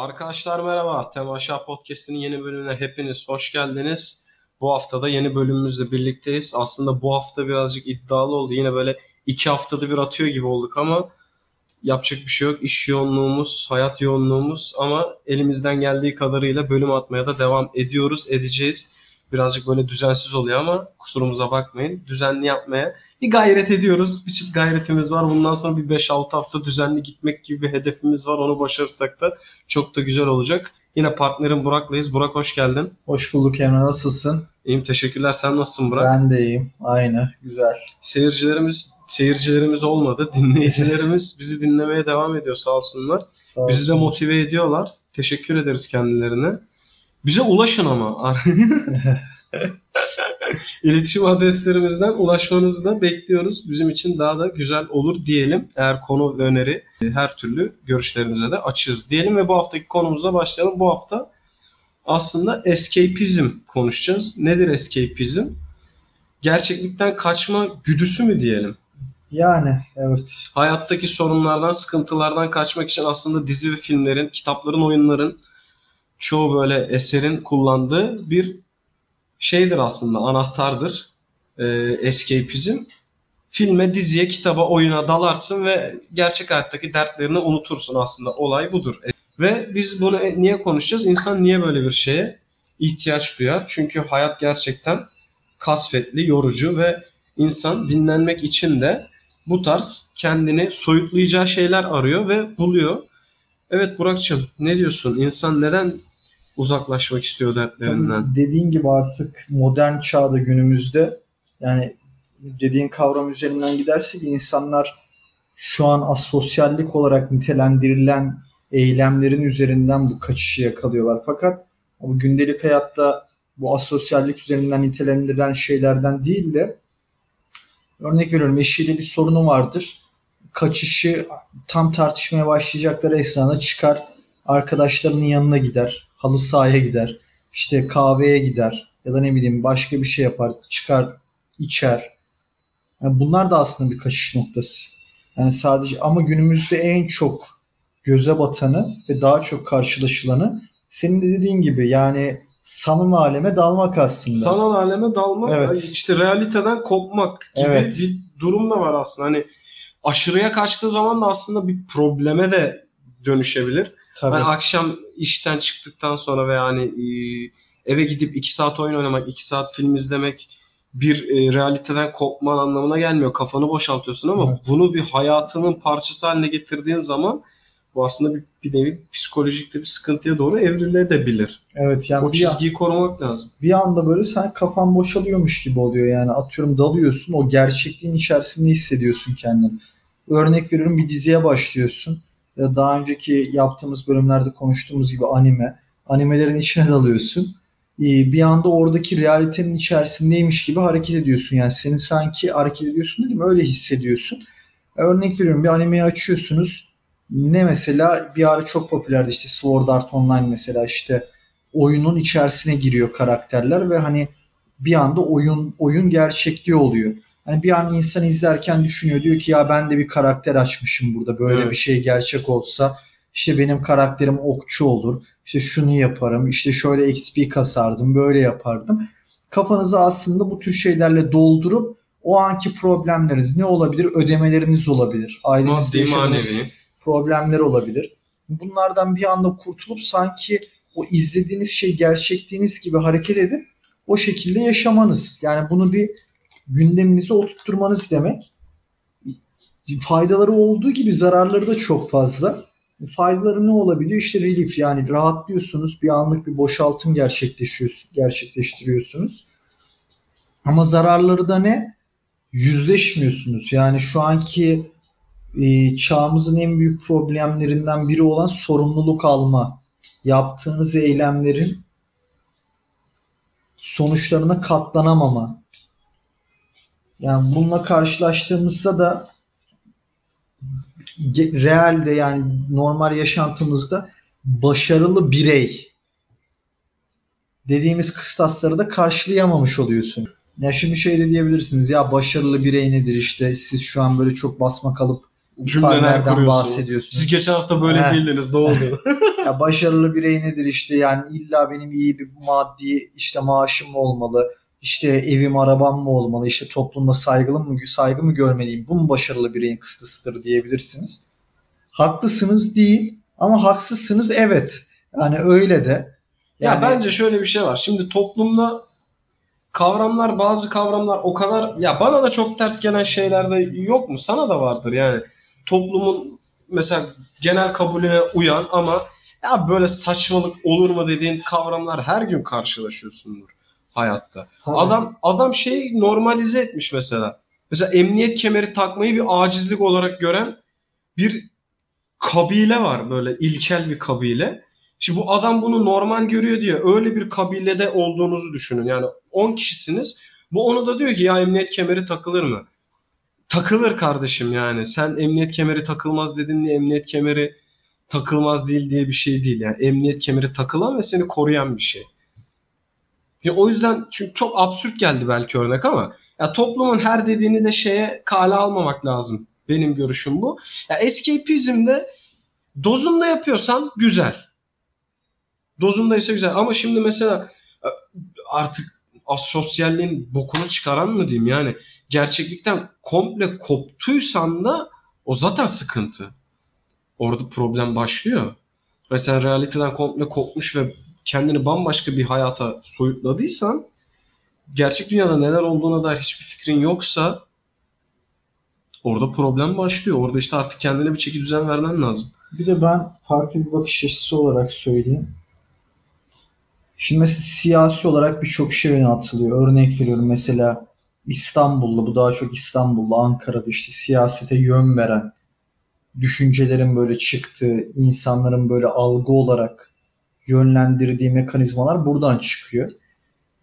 Arkadaşlar merhaba. Temaşa Podcast'inin yeni bölümüne hepiniz hoş geldiniz. Bu hafta da yeni bölümümüzle birlikteyiz. Aslında bu hafta birazcık iddialı oldu. Yine böyle iki haftada bir atıyor gibi olduk ama yapacak bir şey yok. İş yoğunluğumuz, hayat yoğunluğumuz ama elimizden geldiği kadarıyla bölüm atmaya da devam ediyoruz, edeceğiz. Birazcık böyle düzensiz oluyor ama kusurumuza bakmayın. Düzenli yapmaya bir gayret ediyoruz. Bir gayretimiz var. Bundan sonra bir 5-6 hafta düzenli gitmek gibi bir hedefimiz var. Onu başarırsak da çok da güzel olacak. Yine partnerim Burak'layız. Burak hoş geldin. Hoş bulduk Emre nasılsın? İyiyim teşekkürler. Sen nasılsın Burak? Ben de iyiyim. Aynı. Güzel. Seyircilerimiz seyircilerimiz olmadı. Dinleyicilerimiz bizi dinlemeye devam ediyor sağ olsunlar. Sağ Bizi de motive ediyorlar. Teşekkür ederiz kendilerine. Bize ulaşın ama. İletişim adreslerimizden ulaşmanızı da bekliyoruz. Bizim için daha da güzel olur diyelim. Eğer konu öneri her türlü görüşlerinize de açığız diyelim ve bu haftaki konumuza başlayalım. Bu hafta aslında escapism konuşacağız. Nedir escapism? Gerçeklikten kaçma güdüsü mü diyelim? Yani evet. hayattaki sorunlardan, sıkıntılardan kaçmak için aslında dizi ve filmlerin, kitapların, oyunların çoğu böyle eserin kullandığı bir şeydir aslında, anahtardır. Ee, escapism. Filme, diziye, kitaba, oyuna dalarsın ve gerçek hayattaki dertlerini unutursun aslında. Olay budur. Ve biz bunu e, niye konuşacağız? İnsan niye böyle bir şeye ihtiyaç duyar? Çünkü hayat gerçekten kasvetli, yorucu ve insan dinlenmek için de bu tarz kendini soyutlayacağı şeyler arıyor ve buluyor. Evet Burak'cığım ne diyorsun? İnsan neden uzaklaşmak istiyor dertlerinden? Tabii dediğin gibi artık modern çağda günümüzde yani dediğin kavram üzerinden gidersek insanlar şu an asosyallik olarak nitelendirilen eylemlerin üzerinden bu kaçışı yakalıyorlar. Fakat bu gündelik hayatta bu asosyallik üzerinden nitelendirilen şeylerden değil de örnek veriyorum eşiyle bir sorunu vardır. Kaçışı tam tartışmaya başlayacakları esnada çıkar arkadaşlarının yanına gider. Halı sahaya gider. işte kahveye gider. Ya da ne bileyim başka bir şey yapar. Çıkar içer. Yani bunlar da aslında bir kaçış noktası. Yani sadece ama günümüzde en çok göze batanı ve daha çok karşılaşılanı senin de dediğin gibi yani sanal aleme dalmak aslında. Sanal aleme dalmak, Evet. işte realiteden kopmak gibi Evet. bir durum da var aslında. Hani aşırıya kaçtığı zaman da aslında bir probleme de dönüşebilir. Tabii. Ben akşam işten çıktıktan sonra veya hani e, eve gidip 2 saat oyun oynamak, 2 saat film izlemek bir e, realiteden kopman anlamına gelmiyor. Kafanı boşaltıyorsun ama Evet. bunu bir hayatının parçası haline getirdiğin zaman bu aslında bir, bir nevi psikolojik de bir sıkıntıya doğru evrilebilir. Evet yani o bir, an- çizgiyi korumak lazım. bir anda böyle sen kafan boşalıyormuş gibi oluyor yani atıyorum dalıyorsun o gerçekliğin içerisinde hissediyorsun kendini. Örnek veriyorum bir diziye başlıyorsun. Daha önceki yaptığımız bölümlerde konuştuğumuz gibi anime. Animelerin içine dalıyorsun. Ee, Bir anda oradaki realitenin içerisindeymiş gibi hareket ediyorsun. Yani seni sanki hareket ediyorsun değil mi? Öyle hissediyorsun. Örnek veriyorum bir animeyi açıyorsunuz. Ne mesela bir ara çok popülerdi işte Sword Art Online mesela işte oyunun içerisine giriyor karakterler ve hani bir anda oyun oyun gerçekliği oluyor. Hani bir an insan izlerken düşünüyor diyor ki ya ben de bir karakter açmışım burada böyle Evet. bir şey gerçek olsa işte benim karakterim okçu olur. İşte şunu yaparım. işte şöyle XP kasardım. Böyle yapardım. Kafanızı aslında bu tür şeylerle doldurup o anki problemleriniz ne olabilir? Ödemeleriniz olabilir. Ailenizde yaşadığınız problemler olabilir. Bunlardan bir anda kurtulup sanki o izlediğiniz şey gerçekliğiniz gibi hareket edip o şekilde yaşamanız. Yani bunu bir gündeminize oturtturmanız demek. Faydaları olduğu gibi zararları da çok fazla. Faydaları ne olabiliyor? İşte relief yani rahatlıyorsunuz. Bir anlık bir boşaltım gerçekleştiriyorsunuz. Ama zararları da ne? Yüzleşmiyorsunuz. Yani şu anki e, çağımızın en büyük problemlerinden biri olan sorumluluk alma. Yaptığınız eylemlerin sonuçlarına katlanamama. Yani bununla karşılaştığımızda da realde yani normal yaşantımızda başarılı birey dediğimiz kıstasları da karşılayamamış oluyorsun. Ya şimdi şey de diyebilirsiniz ya başarılı birey nedir işte siz şu an böyle çok basma kalıp cümleler ifadelerden kuruyorsunuz. bahsediyorsunuz. Siz geçen hafta böyle değildiniz. Ne oldu? Ya başarılı birey nedir işte yani illa benim iyi bir maddi işte maaşım olmalı? İşte evim arabam mı olmalı? İşte toplumda saygılı mı saygı mı görmeliyim? Bu mu başarılı bireyin kıstısıdır diyebilirsiniz. Haklısınız değil ama haksızsınız evet. Yani öyle de. Ya Yani bence şöyle bir şey var. Şimdi toplumda kavramlar bazı kavramlar o kadar ya bana da çok ters gelen şeyler de yok mu? Sana da vardır yani. Toplumun mesela genel kabulüne uyan ama ya böyle saçmalık olur mu dediğin kavramlar her gün karşılaşıyorsundur hayatta. Tabii. Adam adam şeyi normalize etmiş mesela. Mesela emniyet kemeri takmayı bir acizlik olarak gören bir kabile var böyle ilkel bir kabile. Şimdi bu adam bunu normal görüyor diye öyle bir kabilede olduğunuzu düşünün. Yani 10 kişisiniz. Bu onu da diyor ki ya emniyet kemeri takılır mı? Takılır kardeşim yani. Sen emniyet kemeri takılmaz dedin diye emniyet kemeri takılmaz değil diye bir şey değil. Yani emniyet kemeri takılan ve seni koruyan bir şey. Ya o yüzden çünkü çok absürt geldi belki örnek ama ya toplumun her dediğini de şeye kale almamak lazım. Benim görüşüm bu. Ya escapism'de dozunda yapıyorsan güzel. Dozundaysa güzel ama şimdi mesela e, artık asosyalliğin bokunu çıkaran mı diyeyim yani gerçeklikten komple koptuysan da o zaten sıkıntı. Orada problem başlıyor. Mesela realiteden komple kopmuş ve kendini bambaşka bir hayata soyutladıysan gerçek dünyada neler olduğuna dair hiçbir fikrin yoksa orada problem başlıyor. Orada işte artık kendine bir çeki düzen vermen lazım. Bir de ben farklı bir bakış açısı olarak söyleyeyim. Şimdi mesela siyasi olarak birçok şey öne atılıyor. Örnek veriyorum mesela İstanbul'da, bu daha çok İstanbul'da, Ankara'da işte siyasete yön veren, düşüncelerin böyle çıktığı, insanların böyle algı olarak yönlendirdiği mekanizmalar buradan çıkıyor.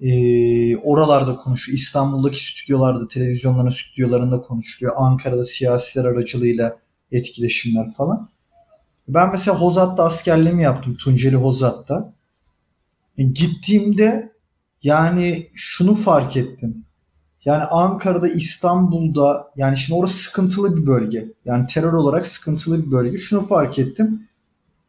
Ee, oralarda konuşuyor. İstanbul'daki stüdyolarda, televizyonların stüdyolarında konuşuluyor. Ankara'da siyasiler aracılığıyla etkileşimler falan. Ben mesela Hozat'ta askerliğimi yaptım. Tunceli Hozat'ta. E, gittiğimde yani şunu fark ettim. Yani Ankara'da, İstanbul'da yani şimdi orası sıkıntılı bir bölge. Yani terör olarak sıkıntılı bir bölge. Şunu fark ettim.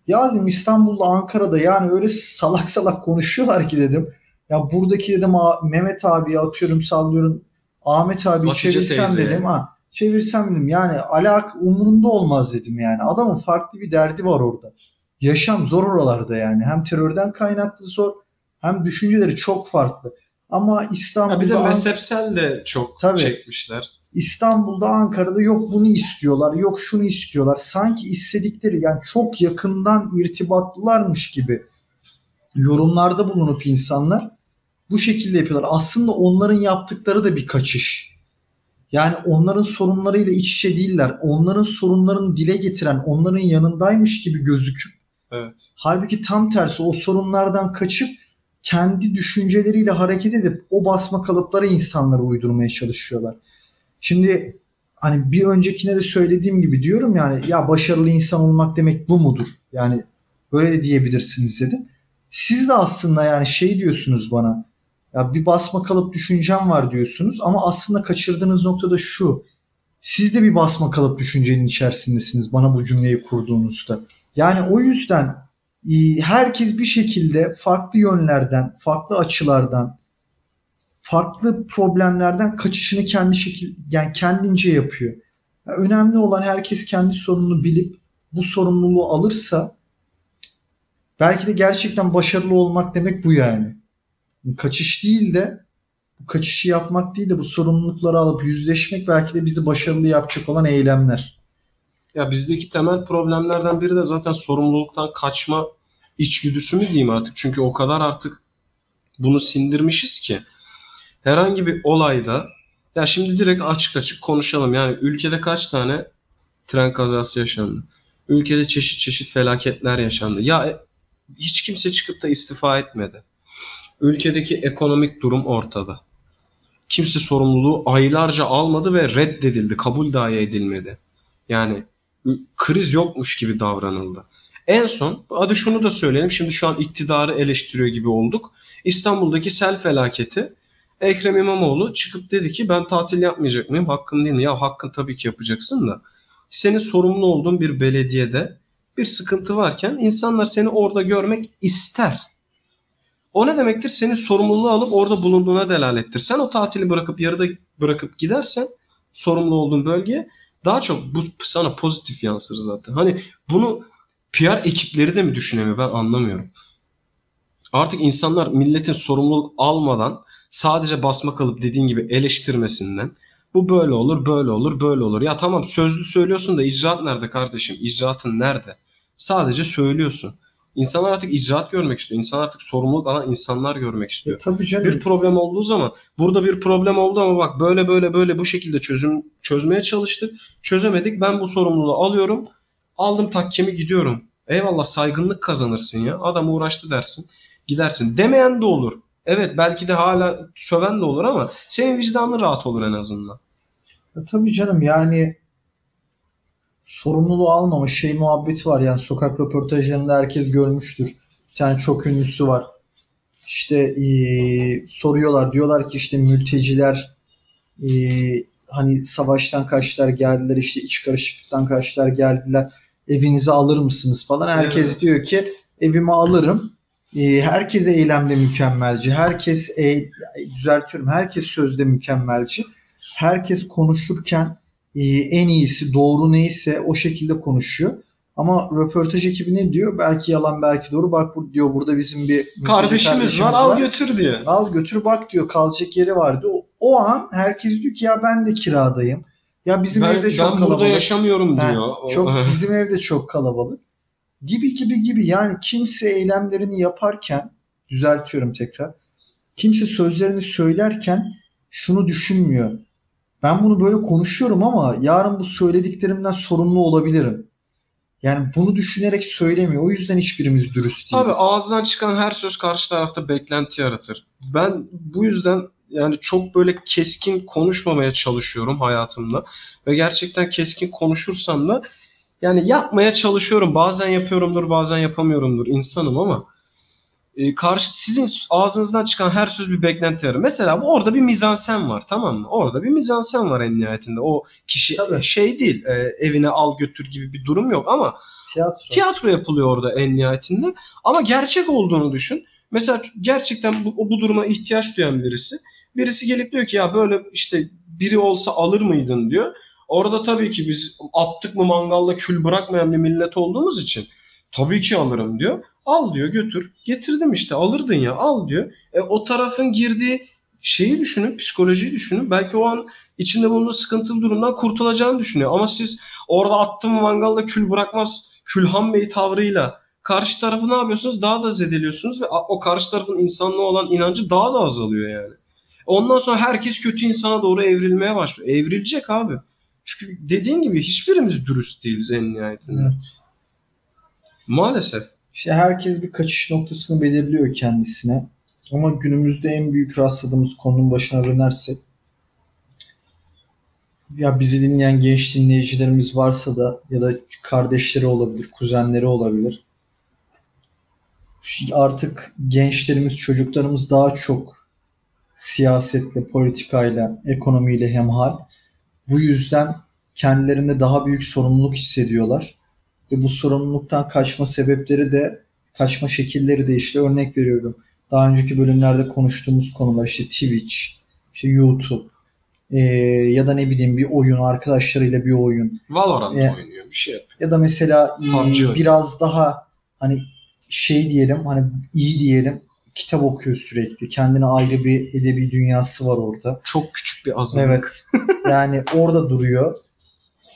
Ya dedim İstanbul'da, Ankara'da yani öyle salak salak konuşuyorlar ki dedim. Ya buradaki dedim "A- Mehmet abiye atıyorum sallıyorum. Ahmet abi Hatice çevirsem dedim ha çevirsem dedim yani alak umurunda olmaz dedim yani. Adamın farklı bir derdi var orada. Yaşam zor oralarda yani. Hem terörden kaynaklı zor hem düşünceleri çok farklı. Ama İstanbul'da Ha bir de mezhepsel de çok Tabii. çekmişler. İstanbul'da, Ankara'da yok bunu istiyorlar, yok şunu istiyorlar. Sanki istedikleri yani çok yakından irtibatlılarmış gibi yorumlarda bulunup insanlar bu şekilde yapıyorlar. Aslında onların yaptıkları da bir kaçış. Yani onların sorunlarıyla iç içe değiller. Onların sorunlarını dile getiren, onların yanındaymış gibi gözüküp Evet. Halbuki tam tersi o sorunlardan kaçıp kendi düşünceleriyle hareket edip o basma kalıpları insanlara uydurmaya çalışıyorlar. Şimdi hani bir öncekine de söylediğim gibi diyorum yani ya başarılı insan olmak demek bu mudur? Yani böyle de diyebilirsiniz dedim. Siz de aslında yani şey diyorsunuz bana ya bir basma kalıp düşüncem var diyorsunuz ama aslında kaçırdığınız nokta da şu. Siz de bir basma kalıp düşüncenin içerisindesiniz bana bu cümleyi kurduğunuzda. Yani o yüzden e, herkes bir şekilde farklı yönlerden, farklı açılardan, farklı problemlerden kaçışını kendi şekil yani kendince yapıyor. Ya önemli olan herkes kendi sorununu bilip bu sorumluluğu alırsa belki de gerçekten başarılı olmak demek bu yani. Kaçış değil de bu kaçışı yapmak değil de bu sorumlulukları alıp yüzleşmek belki de bizi başarılı yapacak olan eylemler. Ya bizdeki temel problemlerden biri de zaten sorumluluktan kaçma içgüdüsü mü diyeyim artık. Çünkü o kadar artık bunu sindirmişiz ki herhangi bir olayda ya şimdi direkt açık açık konuşalım. Yani ülkede kaç tane tren kazası yaşandı? Ülkede çeşit çeşit felaketler yaşandı. Ya e, hiç kimse çıkıp da istifa etmedi. Ülkedeki ekonomik durum ortada. Kimse sorumluluğu aylarca almadı ve reddedildi. Kabul dahi edilmedi. Yani kriz yokmuş gibi davranıldı. En son hadi şunu da söyleyelim. Şimdi şu an iktidarı eleştiriyor gibi olduk. İstanbul'daki sel felaketi Ekrem İmamoğlu çıkıp dedi ki ben tatil yapmayacak mıyım? Hakkım değil mi? Ya hakkın tabii ki yapacaksın da. senin sorumlu olduğun bir belediyede bir sıkıntı varken insanlar seni orada görmek ister. O ne demektir? Senin sorumluluğu alıp orada bulunduğuna delalettir. Sen o tatili bırakıp yarıda bırakıp gidersen sorumlu olduğun bölgeye daha çok bu sana pozitif yansır zaten. Hani bunu PR ekipleri de mi düşünemiyor ben anlamıyorum. Artık insanlar milletin sorumluluk almadan sadece basma kalıp dediğin gibi eleştirmesinden bu böyle olur, böyle olur, böyle olur. Ya tamam sözlü söylüyorsun da icraat nerede kardeşim? İcraatın nerede? Sadece söylüyorsun. İnsanlar artık icraat görmek istiyor. İnsanlar artık sorumluluk alan insanlar görmek istiyor. E, tabii canım. Bir problem olduğu zaman burada bir problem oldu ama bak böyle böyle böyle bu şekilde çözüm çözmeye çalıştık. Çözemedik. Ben bu sorumluluğu alıyorum. Aldım takkemi gidiyorum. Eyvallah saygınlık kazanırsın ya. Adam uğraştı dersin. Gidersin. Demeyen de olur. Evet belki de hala söven de olur ama senin vicdanın rahat olur en azından. E, tabii canım yani sorumluluğu almama şey muhabbeti var yani sokak röportajlarında herkes görmüştür. Bir tane çok ünlüsü var. İşte e, soruyorlar diyorlar ki işte mülteciler e, hani savaştan kaçtılar geldiler işte iç karışıklıktan kaçtılar geldiler evinize alır mısınız falan. Herkes Evet. diyor ki evime alırım. E, herkes eylemde mükemmelci. Herkes e, düzeltiyorum. Herkes sözde mükemmelci. Herkes konuşurken e, en iyisi doğru neyse o şekilde konuşuyor. Ama röportaj ekibi ne diyor? Belki yalan belki doğru. Bak bu diyor burada bizim bir Kardeşimiz var al götür diye. Al götür bak diyor kalacak yeri vardı. O, o an herkes diyor ki ya ben de kiradayım. Ya bizim Ben, evde çok ben burada kalabalık. yaşamıyorum Ha, diyor. O- Çok bizim evde çok kalabalık. Gibi gibi gibi yani kimse eylemlerini yaparken düzeltiyorum tekrar. Kimse sözlerini söylerken şunu düşünmüyor. Ben bunu böyle konuşuyorum ama yarın bu söylediklerimden sorumlu olabilirim. Yani bunu düşünerek söylemiyor. O yüzden hiçbirimiz dürüst değiliz. Abi ağzından çıkan her söz karşı tarafta beklenti yaratır. Ben bu yüzden yani çok böyle keskin konuşmamaya çalışıyorum hayatımda. Ve gerçekten keskin konuşursam da yani yapmaya çalışıyorum. Bazen yapıyorumdur, bazen yapamıyorumdur. İnsanım ama e, karşı sizin ağzınızdan çıkan her söz bir beklenti yaratır. Mesela bu orada bir mizansen var tamam mı? Orada bir mizansen var en nihayetinde. O kişi Tabii. şey değil, e, evine al götür gibi bir durum yok ama Tiyatro. tiyatro yapılıyor orada en nihayetinde. Ama gerçek olduğunu düşün. Mesela gerçekten bu, bu duruma ihtiyaç duyan birisi. Birisi gelip diyor ki ya böyle işte biri olsa alır mıydın diyor. Orada tabii ki biz attık mı mangalda kül bırakmayan bir millet olduğumuz için tabii ki alırım diyor. Al diyor götür. Getirdim işte alırdın ya al diyor. E, o tarafın girdiği şeyi düşünün, psikolojiyi düşünün. Belki o an içinde bulunduğu sıkıntılı durumdan kurtulacağını düşünüyor. Ama siz orada attım mangalda kül bırakmaz Külhan Bey tavrıyla karşı tarafı ne yapıyorsunuz? Daha da zedeliyorsunuz ve o karşı tarafın insanlığa olan inancı daha da azalıyor yani. Ondan sonra herkes kötü insana doğru evrilmeye başlıyor. Evrilecek abi. Çünkü dediğin gibi hiçbirimiz dürüst değiliz en nihayetinde. Evet. Maalesef. İşte herkes bir kaçış noktasını belirliyor kendisine. Ama günümüzde en büyük rastladığımız konunun başına dönersek ya bizi dinleyen genç dinleyicilerimiz varsa da ya da kardeşleri olabilir, kuzenleri olabilir. Artık gençlerimiz, çocuklarımız daha çok siyasetle, politikayla, ekonomiyle hemhal. Bu yüzden kendilerinde daha büyük sorumluluk hissediyorlar. Ve bu sorumluluktan kaçma sebepleri de kaçma şekilleri de işte örnek veriyorum. Daha önceki bölümlerde konuştuğumuz konular işte Twitch, işte YouTube eee, ya da ne bileyim bir oyun arkadaşlarıyla bir oyun Valorant E, oynuyor bir şey yapıyor. ya da mesela PUBG oynuyor. biraz daha hani şey diyelim hani iyi diyelim kitap okuyor sürekli. Kendine ayrı bir edebi dünyası var orada. Çok küçük bir azınlık. Evet. Yani orada duruyor.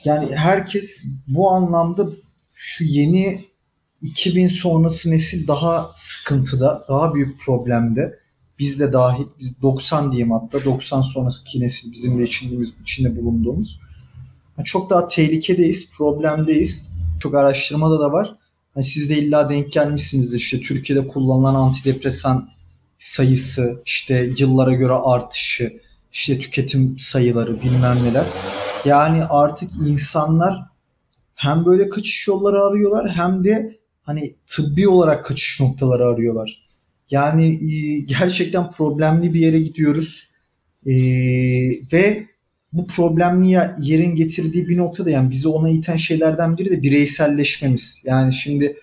Yani herkes bu anlamda şu yeni 2000 sonrası nesil daha sıkıntıda, daha büyük problemde. Biz de dahil, biz 90 diyeyim hatta 90 sonrası nesil bizim de içinde, içinde bulunduğumuz. Çok daha tehlikedeyiz, problemdeyiz. Çok araştırmada da var. Hani siz de illa denk gelmişsinizdir işte Türkiye'de kullanılan antidepresan sayısı, işte yıllara göre artışı, işte tüketim sayıları bilmem neler. Yani artık insanlar hem böyle kaçış yolları arıyorlar hem de hani tıbbi olarak kaçış noktaları arıyorlar. Yani e, gerçekten problemli bir yere gidiyoruz. E, ve bu problemli yer- yerin getirdiği bir noktada yani bizi ona iten şeylerden biri de bireyselleşmemiz. Yani şimdi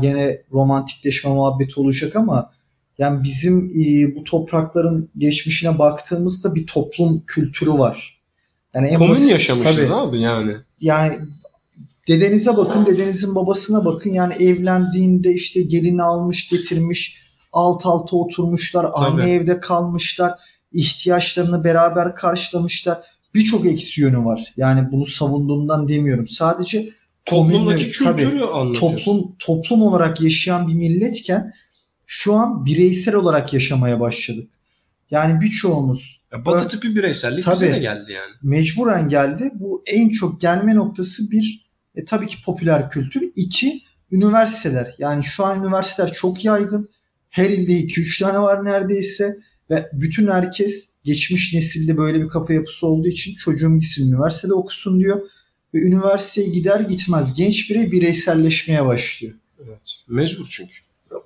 gene romantikleşme muhabbeti olacak ama yani bizim e, bu toprakların geçmişine baktığımızda bir toplum kültürü var. Yani en Komün basit- yaşamışız tabii. abi yani. yani dedenize bakın, dedenizin babasına bakın. Yani evlendiğinde işte gelini almış, getirmiş, alt alta oturmuşlar, aynı Tabii. evde kalmışlar, ihtiyaçlarını beraber karşılamışlar. Birçok eksi yönü var. Yani bunu savunduğumdan demiyorum. Sadece Toplumdaki komünlü- tabii, kültürü anlatıyorsun. toplum toplum olarak yaşayan bir milletken şu an bireysel olarak yaşamaya başladık. Yani birçoğumuz Ya batı tipi bireysellik bize Tabii. de geldi yani. mecburen geldi. Bu en çok gelme noktası bir e, tabii ki popüler kültür. iki üniversiteler. Yani şu an üniversiteler çok yaygın. Her ilde 2-3 tane var neredeyse. Ve bütün herkes geçmiş nesilde böyle bir kafa yapısı olduğu için çocuğum gitsin üniversitede okusun diyor. Ve üniversiteye gider gitmez genç birey bireyselleşmeye başlıyor. Evet. Mecbur çünkü.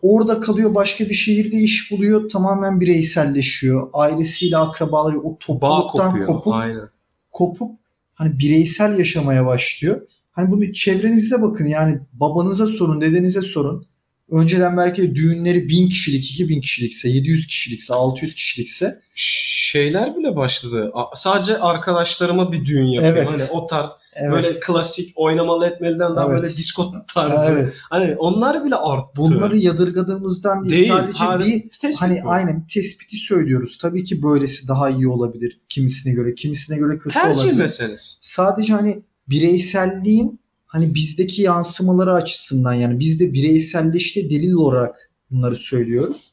Orada kalıyor başka bir şehirde iş buluyor tamamen bireyselleşiyor. Ailesiyle akrabaları o topluluktan kopuyor. kopup Aynen. kopup hani bireysel yaşamaya başlıyor. Hani bunu çevrenizde bakın yani babanıza sorun, dedenize sorun. Önceden belki düğünleri 1000 kişilik, 2000 kişilikse, 700 kişilikse, 600 kişilikse Şeyler bile başladı. A- Sadece arkadaşlarıma bir düğün yapayım. Evet. Hani o tarz evet. böyle klasik oynamalı etmeliden daha Evet. böyle disco tarzı. evet. Hani onlar bile arttı. Bunları yadırgadığımızdan değil, değil. sadece bir tespit hani bu. aynen tespiti söylüyoruz. Tabii ki böylesi daha iyi olabilir kimisine göre, kimisine göre kötü Tercih olabilir. meselesi. sadece hani bireyselliğin hani bizdeki yansımaları açısından yani bizde bireyselleştiği delil olarak bunları söylüyoruz.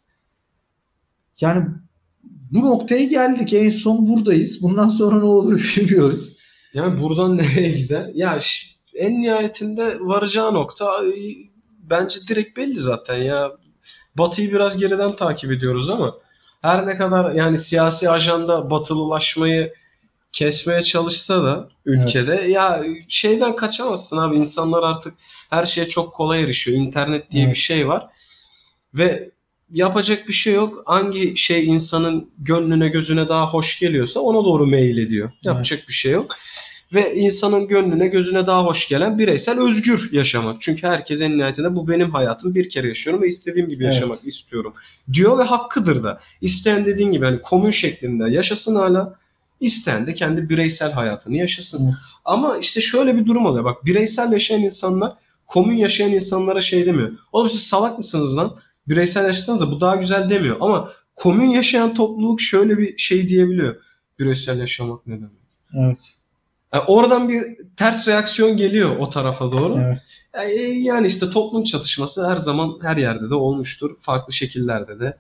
Yani bu noktaya geldik. En son buradayız. Bundan sonra ne olur bilmiyoruz. Yani buradan nereye gider? Ya en nihayetinde varacağı nokta bence direkt belli zaten ya. Batı'yı biraz geriden takip ediyoruz ama her ne kadar yani siyasi ajanda batılılaşmayı kesmeye çalışsa da ülkede ya şeyden kaçamazsın abi insanlar artık her şeye çok kolay erişiyor. İnternet diye Evet. bir şey var ve yapacak bir şey yok. Hangi şey insanın gönlüne gözüne daha hoş geliyorsa ona doğru meyil ediyor. Yapacak bir şey yok. Ve insanın gönlüne gözüne daha hoş gelen bireysel özgür yaşamak. Çünkü herkes en nihayetinde bu benim hayatım bir kere yaşıyorum ve istediğim gibi Evet. yaşamak istiyorum diyor ve hakkıdır da. İsteyen dediğin gibi hani komün şeklinde yaşasın hala. İsteyen de kendi bireysel hayatını yaşasın. Evet. Ama işte şöyle bir durum oluyor. Bak bireysel yaşayan insanlar komün yaşayan insanlara şey demiyor. Oğlum siz salak mısınız lan? Bireysel yaşasanız bu daha güzel demiyor. Ama komün yaşayan topluluk şöyle bir şey diyebiliyor. Bireysel yaşamak ne demek? Evet. Yani oradan bir ters reaksiyon geliyor o tarafa doğru. Evet. Yani, yani işte toplum çatışması her zaman her yerde de olmuştur. Farklı şekillerde de.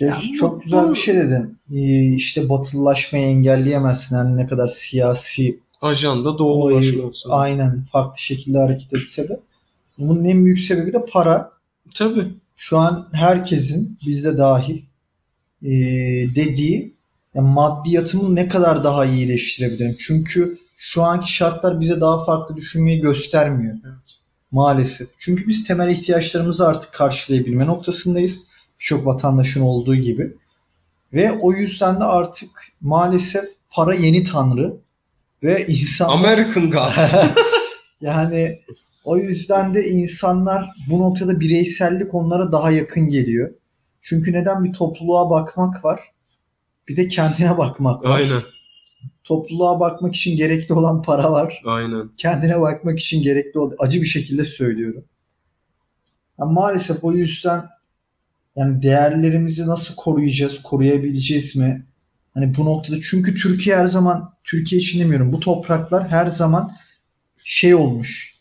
Gerçi Ya bu- çok güzel bir şey dedin. Ee, işte batılılaşmayı engelleyemezsin. Yani ne kadar siyasi Ajanda doğulaşma olsun. aynen farklı şekilde hareket etse de. Bunun en büyük sebebi de para. Tabii. şu an herkesin bizde dahil e, dediği ya maddiyatımı ne kadar daha iyileştirebilirim? Çünkü şu anki şartlar bize daha farklı düşünmeyi göstermiyor. Evet. Maalesef. Çünkü biz temel ihtiyaçlarımızı artık karşılayabilme noktasındayız. Birçok vatandaşın olduğu gibi. Ve o yüzden de artık maalesef para yeni tanrı ve insan American Gods. yani o yüzden de insanlar bu noktada bireysellik onlara daha yakın geliyor. Çünkü neden bir topluluğa bakmak var? Bir de kendine bakmak var. aynen. Topluluğa bakmak için gerekli olan para var. Aynen. Kendine bakmak için gerekli olan acı bir şekilde söylüyorum. Ya maalesef o yüzden yani değerlerimizi nasıl koruyacağız, koruyabileceğiz mi? Hani bu noktada çünkü Türkiye her zaman Türkiye için demiyorum. Bu topraklar her zaman şey olmuş.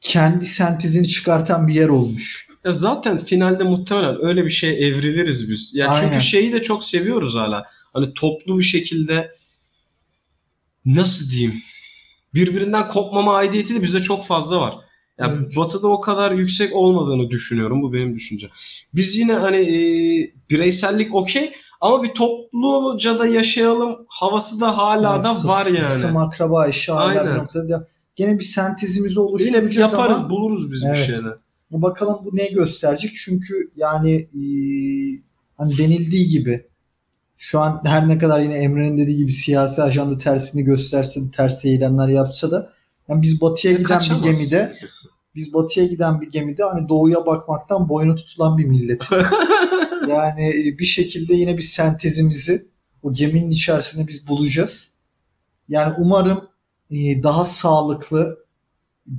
Kendi sentezini çıkartan bir yer olmuş. Ya zaten finalde muhtemelen öyle bir şeye evriliriz biz. Ya Aynen. çünkü şeyi de çok seviyoruz hala. Hani toplu bir şekilde nasıl diyeyim? Birbirinden kopmama aidiyeti de bizde çok fazla var. Ya Evet. Batı'da o kadar yüksek olmadığını düşünüyorum. Bu benim düşüncem. Biz yine hani e, bireysellik okey ama bir topluca da yaşayalım havası da hala Yani da var kıs- yani. Kısım akraba işi hala bir noktada gene bir sentezimizi Yine oluşturacağız yaparız, ama buluruz biz bir Evet. şeyler. Bakalım bu ne gösterecek? Çünkü yani e, hani denildiği gibi Şu an her ne kadar yine Emre'nin dediği gibi siyasi ajanda tersini gösterse, ters eylemler yapsa da yani biz batıya giden bir gemide biz batıya giden bir gemide hani doğuya bakmaktan boynu tutulan bir milletiz. yani e, bir şekilde yine bir sentezimizi o geminin içerisinde biz bulacağız. Yani umarım e, daha sağlıklı,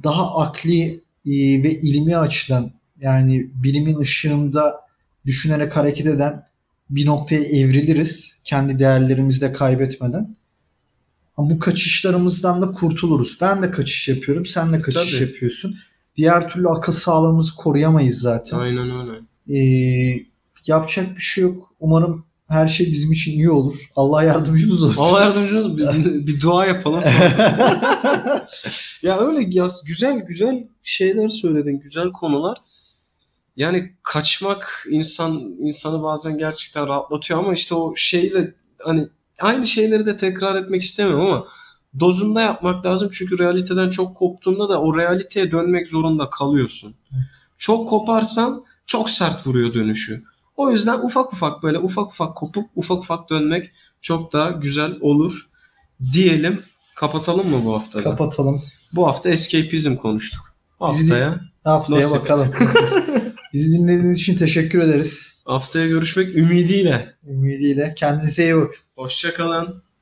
daha akli e, ve ilmi açıdan yani bilimin ışığında düşünerek hareket eden bir noktaya evriliriz. Kendi değerlerimizi de kaybetmeden. Ama bu kaçışlarımızdan da kurtuluruz. Ben de kaçış yapıyorum. Sen de kaçış Tabii. yapıyorsun. Diğer türlü akıl sağlığımızı koruyamayız zaten. Aynen öyle. Ee, yapacak bir şey yok. Umarım her şey bizim için iyi olur. Allah yardımcımız olsun. Allah yardımcınız bir, bir dua yapalım. ya öyle yaz güzel güzel şeyler söyledin, güzel konular. Yani kaçmak insan insanı bazen gerçekten rahatlatıyor ama işte o şeyle hani aynı şeyleri de tekrar etmek istemiyorum ama dozunda yapmak lazım çünkü realiteden çok koptuğunda da o realiteye dönmek zorunda kalıyorsun. Çok koparsan çok sert vuruyor dönüşü. O yüzden ufak ufak böyle ufak ufak kopup ufak ufak dönmek çok daha güzel olur diyelim. Kapatalım mı bu haftada? Kapatalım. Bu hafta escapism konuştuk. Bizi Haftaya Haftaya Nasip. bakalım. Bizi dinlediğiniz için teşekkür ederiz. haftaya görüşmek ümidiyle. Ümidiyle. Kendinize iyi bakın. Hoşçakalın.